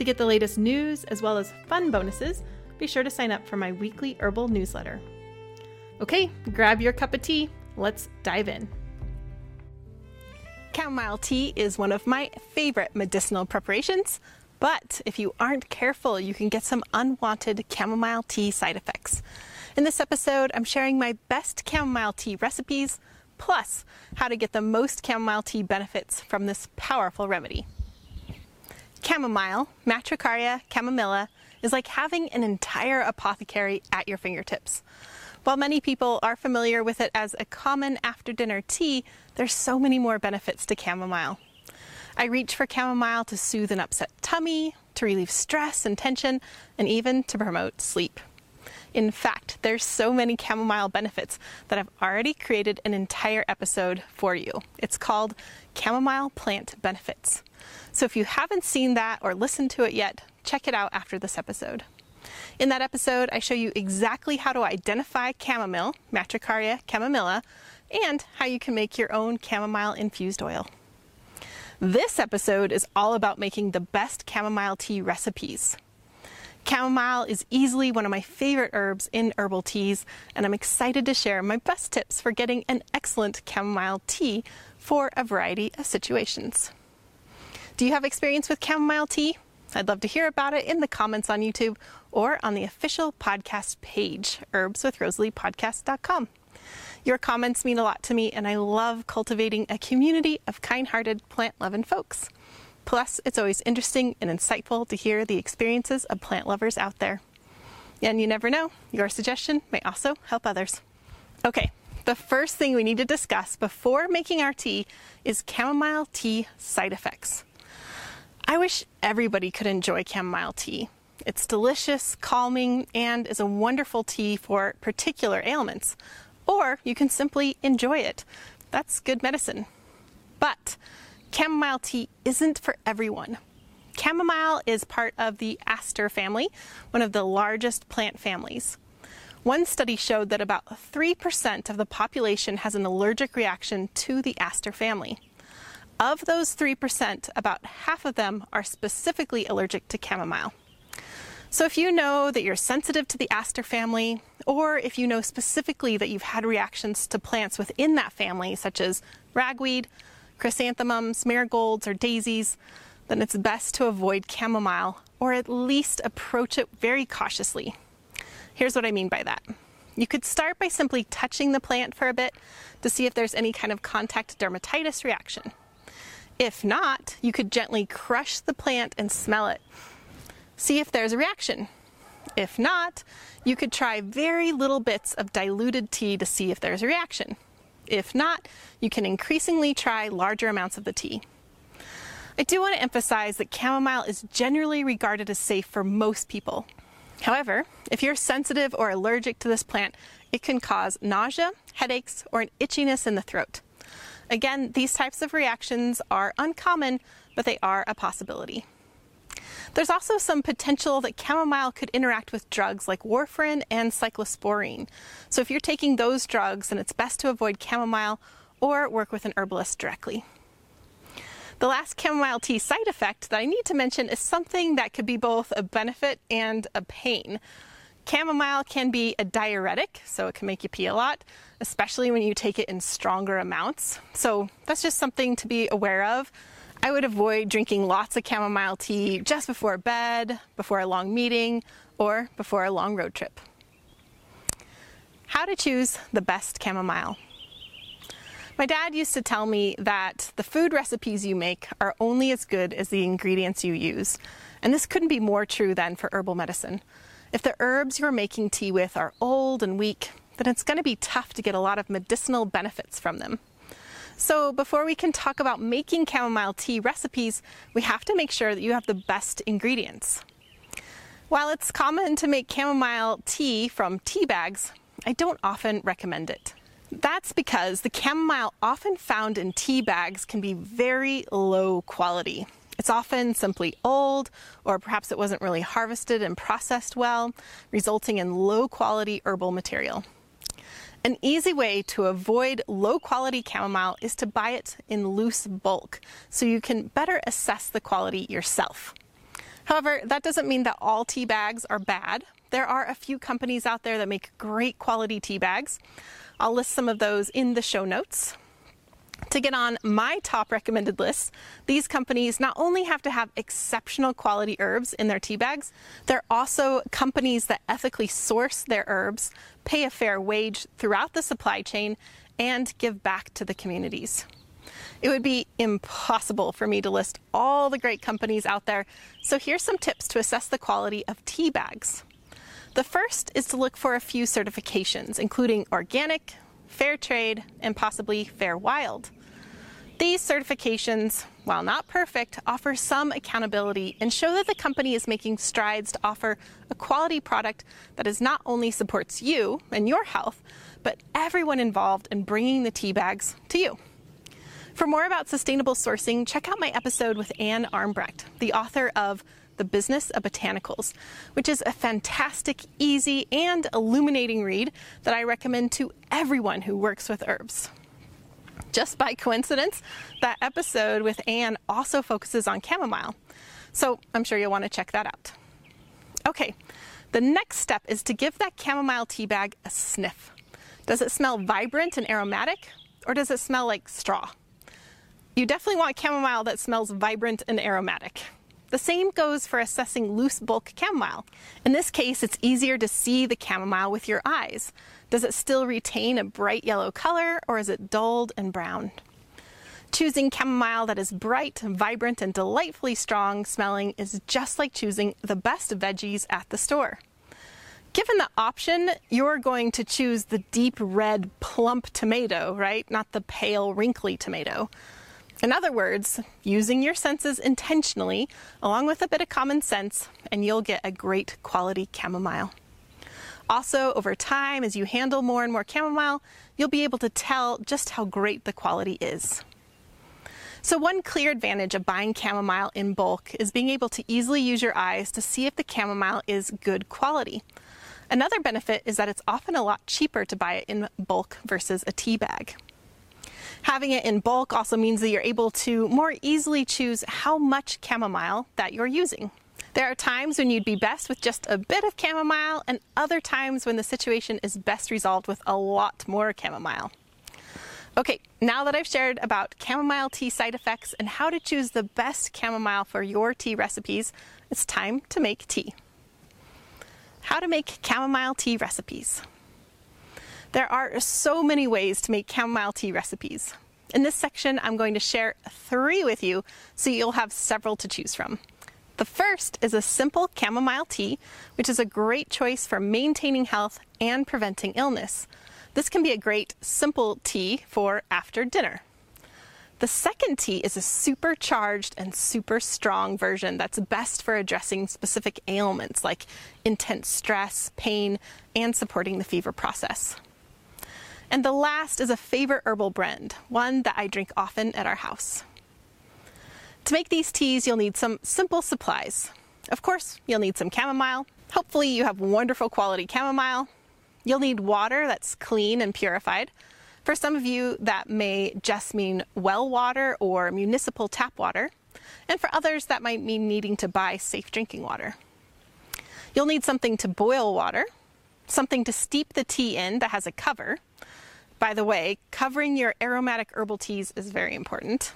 To get the latest news as well as fun bonuses, be sure to sign up for my weekly herbal newsletter. Okay, grab your cup of tea. Let's dive in. Chamomile tea is one of my favorite medicinal preparations, but if you aren't careful, you can get some unwanted chamomile tea side effects. In this episode, I'm sharing my best chamomile tea recipes, plus how to get the most chamomile tea benefits from this powerful remedy. Chamomile, Matricaria chamomilla, is like having an entire apothecary at your fingertips. While many people are familiar with it as a common after dinner tea, there's so many more benefits to chamomile. I reach for chamomile to soothe an upset tummy, to relieve stress and tension, and even to promote sleep. In fact, there's so many chamomile benefits that I've already created an entire episode for you. It's called Chamomile Plant Benefits. So if you haven't seen that or listened to it yet, check it out after this episode. In that episode, I show you exactly how to identify chamomile, Matricaria chamomilla, and how you can make your own chamomile infused oil. This episode is all about making the best chamomile tea recipes. Chamomile is easily one of my favorite herbs in herbal teas, and I'm excited to share my best tips for getting an excellent chamomile tea for a variety of situations. Do you have experience with chamomile tea? I'd love to hear about it in the comments on YouTube or on the official podcast page, herbswithrosaleepodcast.com. Your comments mean a lot to me, and I love cultivating a community of kind hearted, plant loving folks. Plus, it's always interesting and insightful to hear the experiences of plant lovers out there. And you never know, your suggestion may also help others. Okay, the first thing we need to discuss before making our tea is chamomile tea side effects. I wish everybody could enjoy chamomile tea. It's delicious, calming, and is a wonderful tea for particular ailments. Or you can simply enjoy it. That's good medicine. But chamomile tea isn't for everyone. Chamomile is part of the aster family, one of the largest plant families. One study showed that about 3% of the population has an allergic reaction to the aster family. Of those 3%, about half of them are specifically allergic to chamomile. So, if you know that you're sensitive to the aster family, or if you know specifically that you've had reactions to plants within that family, such as ragweed, chrysanthemums, marigolds, or daisies, then it's best to avoid chamomile or at least approach it very cautiously. Here's what I mean by that. You could start by simply touching the plant for a bit to see if there's any kind of contact dermatitis reaction. If not, you could gently crush the plant and smell it. See if there's a reaction. If not, you could try very little bits of diluted tea to see if there's a reaction. If not, you can increasingly try larger amounts of the tea. I do want to emphasize that chamomile is generally regarded as safe for most people. However, if you're sensitive or allergic to this plant, it can cause nausea, headaches, or an itchiness in the throat. Again, these types of reactions are uncommon, but they are a possibility. There's also some potential that chamomile could interact with drugs like warfarin and cyclosporine. So if you're taking those drugs, then it's best to avoid chamomile or work with an herbalist directly. The last chamomile tea side effect that I need to mention is something that could be both a benefit and a pain. Chamomile can be a diuretic, so it can make you pee a lot, especially when you take it in stronger amounts. So that's just something to be aware of. I would avoid drinking lots of chamomile tea just before bed, before a long meeting, or before a long road trip. How to choose the best chamomile. My dad used to tell me that the food recipes you make are only as good as the ingredients you use. And this couldn't be more true than for herbal medicine. If the herbs you're making tea with are old and weak, then it's going to be tough to get a lot of medicinal benefits from them. So, before we can talk about making chamomile tea recipes, we have to make sure that you have the best ingredients. While it's common to make chamomile tea from tea bags, I don't often recommend it. That's because the chamomile often found in tea bags can be very low quality. It's often simply old, or perhaps it wasn't really harvested and processed well, resulting in low quality herbal material. An easy way to avoid low quality chamomile is to buy it in loose bulk so you can better assess the quality yourself. However, that doesn't mean that all tea bags are bad. There are a few companies out there that make great quality tea bags. I'll list some of those in the show notes. To get on my top recommended list, these companies not only have to have exceptional quality herbs in their tea bags, they're also companies that ethically source their herbs, pay a fair wage throughout the supply chain, and give back to the communities. It would be impossible for me to list all the great companies out there, so here's some tips to assess the quality of tea bags. The first is to look for a few certifications, including organic, fair trade, and possibly fair wild. These certifications, while not perfect, offer some accountability and show that the company is making strides to offer a quality product that is not only supports you and your health, but everyone involved in bringing the tea bags to you. For more about sustainable sourcing, check out my episode with Ann Armbrecht, the author of The Business of Botanicals, which is a fantastic, easy, and illuminating read that I recommend to everyone who works with herbs. Just by coincidence, that episode with Ann also focuses on chamomile. So I'm sure you'll want to check that out. Okay, the next step is to give that chamomile tea bag a sniff. Does it smell vibrant and aromatic, or does it smell like straw? You definitely want chamomile that smells vibrant and aromatic. The same goes for assessing loose bulk chamomile. In this case, it's easier to see the chamomile with your eyes. Does it still retain a bright yellow color or is it dulled and brown? Choosing chamomile that is bright, vibrant, and delightfully strong smelling is just like choosing the best veggies at the store. Given the option, you're going to choose the deep red, plump tomato, right? Not the pale, wrinkly tomato. In other words, using your senses intentionally, along with a bit of common sense, and you'll get a great quality chamomile. Also, over time, as you handle more and more chamomile, you'll be able to tell just how great the quality is. So, one clear advantage of buying chamomile in bulk is being able to easily use your eyes to see if the chamomile is good quality. Another benefit is that it's often a lot cheaper to buy it in bulk versus a tea bag. Having it in bulk also means that you're able to more easily choose how much chamomile that you're using. There are times when you'd be best with just a bit of chamomile, and other times when the situation is best resolved with a lot more chamomile. Okay, now that I've shared about chamomile tea side effects and how to choose the best chamomile for your tea recipes, it's time to make tea. How to make chamomile tea recipes. There are so many ways to make chamomile tea recipes. In this section, I'm going to share three with you so you'll have several to choose from. The first is a simple chamomile tea, which is a great choice for maintaining health and preventing illness. This can be a great simple tea for after dinner. The second tea is a supercharged and super strong version that's best for addressing specific ailments like intense stress, pain, and supporting the fever process. And the last is a favorite herbal blend, one that I drink often at our house. To make these teas, you'll need some simple supplies. Of course, you'll need some chamomile. Hopefully, you have wonderful quality chamomile. You'll need water that's clean and purified. For some of you, that may just mean well water or municipal tap water. And for others, that might mean needing to buy safe drinking water. You'll need something to boil water, something to steep the tea in that has a cover. By the way, covering your aromatic herbal teas is very important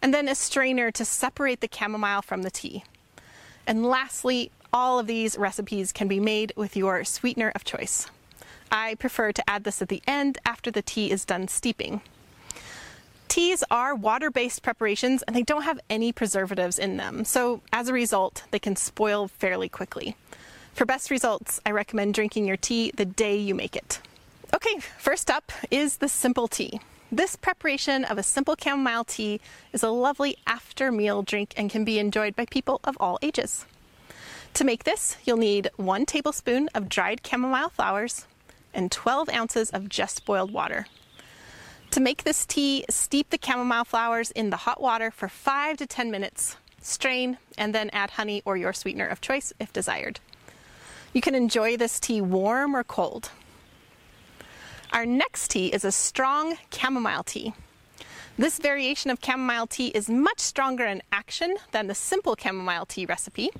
and then a strainer to separate the chamomile from the tea. And lastly, all of these recipes can be made with your sweetener of choice. I prefer to add this at the end after the tea is done steeping. Teas are water based preparations and they don't have any preservatives in them, so as a result, they can spoil fairly quickly. For best results, I recommend drinking your tea the day you make it. Okay, first up is the simple tea. This preparation of a simple chamomile tea is a lovely after meal drink and can be enjoyed by people of all ages. To make this, you'll need one tablespoon of dried chamomile flowers and 12 ounces of just boiled water. To make this tea, steep the chamomile flowers in the hot water for 5 to 10 minutes, strain, and then add honey or your sweetener of choice if desired. You can enjoy this tea warm or cold. Our next tea is a strong chamomile tea. This variation of chamomile tea is much stronger in action than the simple chamomile tea recipe.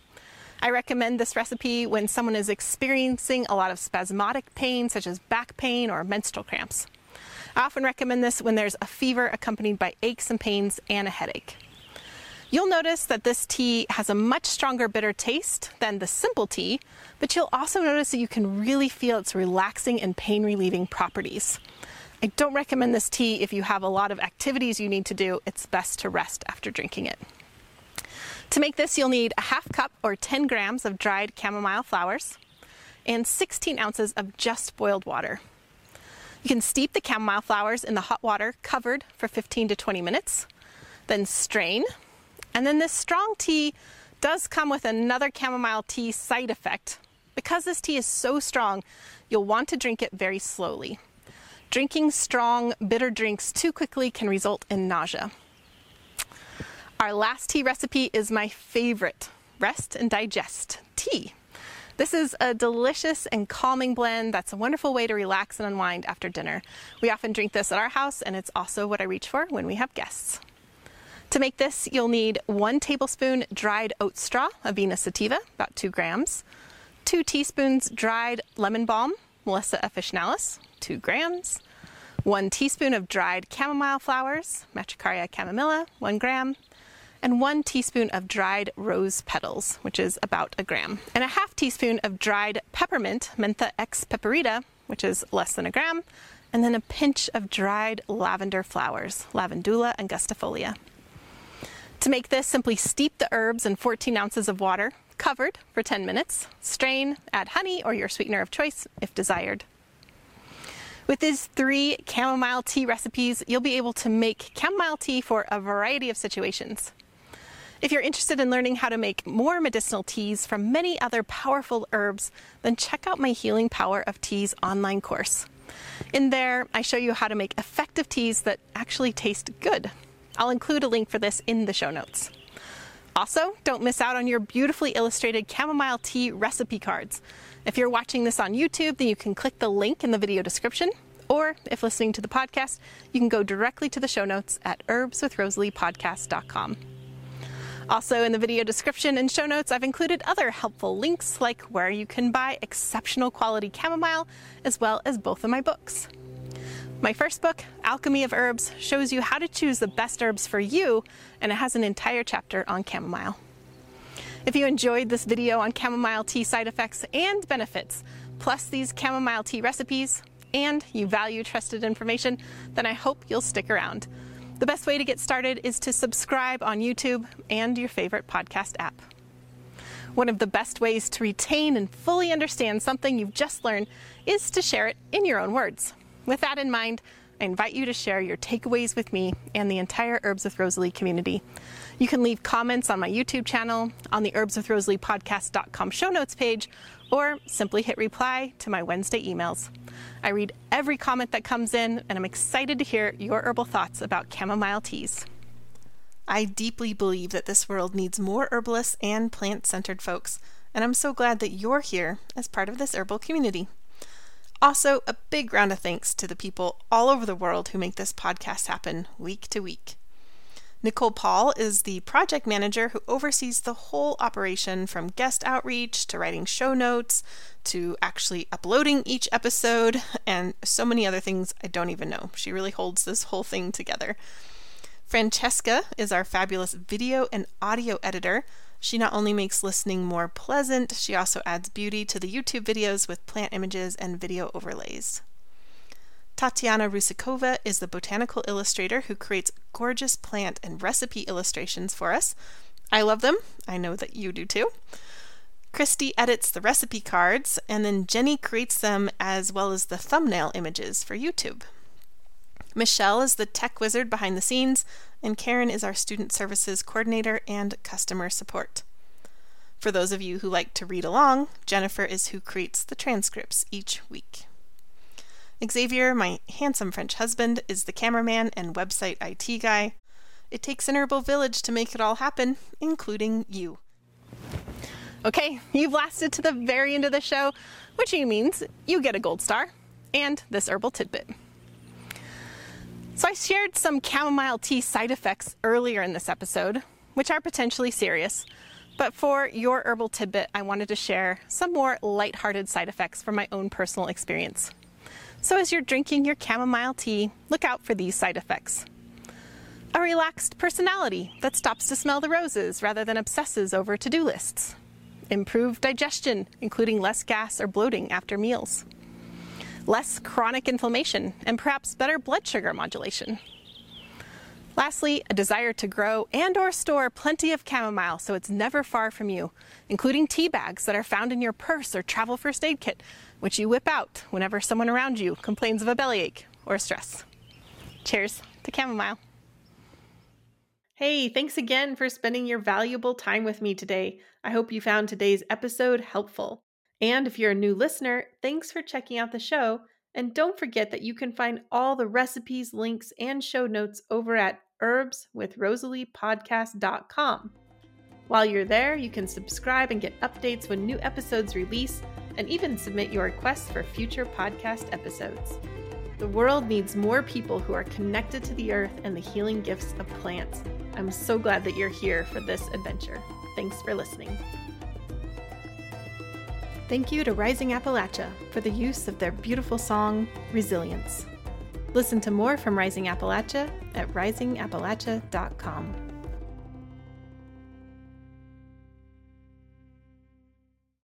I recommend this recipe when someone is experiencing a lot of spasmodic pain, such as back pain or menstrual cramps. I often recommend this when there's a fever accompanied by aches and pains and a headache. You'll notice that this tea has a much stronger bitter taste than the simple tea, but you'll also notice that you can really feel its relaxing and pain relieving properties. I don't recommend this tea if you have a lot of activities you need to do. It's best to rest after drinking it. To make this, you'll need a half cup or 10 grams of dried chamomile flowers and 16 ounces of just boiled water. You can steep the chamomile flowers in the hot water covered for 15 to 20 minutes, then strain and then this strong tea does come with another chamomile tea side effect. Because this tea is so strong, you'll want to drink it very slowly. Drinking strong, bitter drinks too quickly can result in nausea. Our last tea recipe is my favorite rest and digest tea. This is a delicious and calming blend that's a wonderful way to relax and unwind after dinner. We often drink this at our house, and it's also what I reach for when we have guests. To make this, you'll need one tablespoon dried oat straw, Avena sativa, about two grams, two teaspoons dried lemon balm, Melissa officinalis, two grams, one teaspoon of dried chamomile flowers, Matricaria chamomilla, one gram, and one teaspoon of dried rose petals, which is about a gram, and a half teaspoon of dried peppermint, Mentha ex piperita, which is less than a gram, and then a pinch of dried lavender flowers, Lavandula angustifolia. To make this, simply steep the herbs in 14 ounces of water, covered for 10 minutes. Strain, add honey or your sweetener of choice if desired. With these three chamomile tea recipes, you'll be able to make chamomile tea for a variety of situations. If you're interested in learning how to make more medicinal teas from many other powerful herbs, then check out my Healing Power of Teas online course. In there, I show you how to make effective teas that actually taste good. I'll include a link for this in the show notes. Also, don't miss out on your beautifully illustrated chamomile tea recipe cards. If you're watching this on YouTube, then you can click the link in the video description. Or if listening to the podcast, you can go directly to the show notes at herbswithrosaleepodcast.com. Also, in the video description and show notes, I've included other helpful links like where you can buy exceptional quality chamomile, as well as both of my books. My first book, Alchemy of Herbs, shows you how to choose the best herbs for you, and it has an entire chapter on chamomile. If you enjoyed this video on chamomile tea side effects and benefits, plus these chamomile tea recipes, and you value trusted information, then I hope you'll stick around. The best way to get started is to subscribe on YouTube and your favorite podcast app. One of the best ways to retain and fully understand something you've just learned is to share it in your own words. With that in mind, I invite you to share your takeaways with me and the entire Herbs with Rosalee community. You can leave comments on my YouTube channel, on the Herbs with Rosalee podcast.com show notes page, or simply hit reply to my Wednesday emails. I read every comment that comes in, and I'm excited to hear your herbal thoughts about chamomile teas. I deeply believe that this world needs more herbalists and plant centered folks, and I'm so glad that you're here as part of this herbal community. Also, a big round of thanks to the people all over the world who make this podcast happen week to week. Nicole Paul is the project manager who oversees the whole operation from guest outreach to writing show notes to actually uploading each episode and so many other things I don't even know. She really holds this whole thing together. Francesca is our fabulous video and audio editor She not only makes listening more pleasant, she also adds beauty to the YouTube videos with plant images and video overlays. Tatiana Rusikova is the botanical illustrator who creates gorgeous plant and recipe illustrations for us. I love them. I know that you do too. Christy edits the recipe cards, and then Jenny creates them as well as the thumbnail images for YouTube. Michelle is the tech wizard behind the scenes, and Karen is our student services coordinator and customer support. For those of you who like to read along, Jennifer is who creates the transcripts each week. Xavier, my handsome French husband, is the cameraman and website IT guy. It takes an herbal village to make it all happen, including you. Okay, you've lasted to the very end of the show, which means you get a gold star and this herbal tidbit. So, I shared some chamomile tea side effects earlier in this episode, which are potentially serious. But for your herbal tidbit, I wanted to share some more lighthearted side effects from my own personal experience. So, as you're drinking your chamomile tea, look out for these side effects. A relaxed personality that stops to smell the roses rather than obsesses over to do lists. Improved digestion, including less gas or bloating after meals less chronic inflammation, and perhaps better blood sugar modulation. Lastly, a desire to grow and or store plenty of chamomile so it's never far from you, including tea bags that are found in your purse or travel first aid kit, which you whip out whenever someone around you complains of a bellyache or stress. Cheers to chamomile. Hey, thanks again for spending your valuable time with me today. I hope you found today's episode helpful. And if you're a new listener, thanks for checking out the show. And don't forget that you can find all the recipes, links, and show notes over at herbswithrosaleepodcast.com. While you're there, you can subscribe and get updates when new episodes release and even submit your requests for future podcast episodes. The world needs more people who are connected to the earth and the healing gifts of plants. I'm so glad that you're here for this adventure. Thanks for listening. Thank you to Rising Appalachia for the use of their beautiful song, Resilience. Listen to more from Rising Appalachia at risingappalachia.com.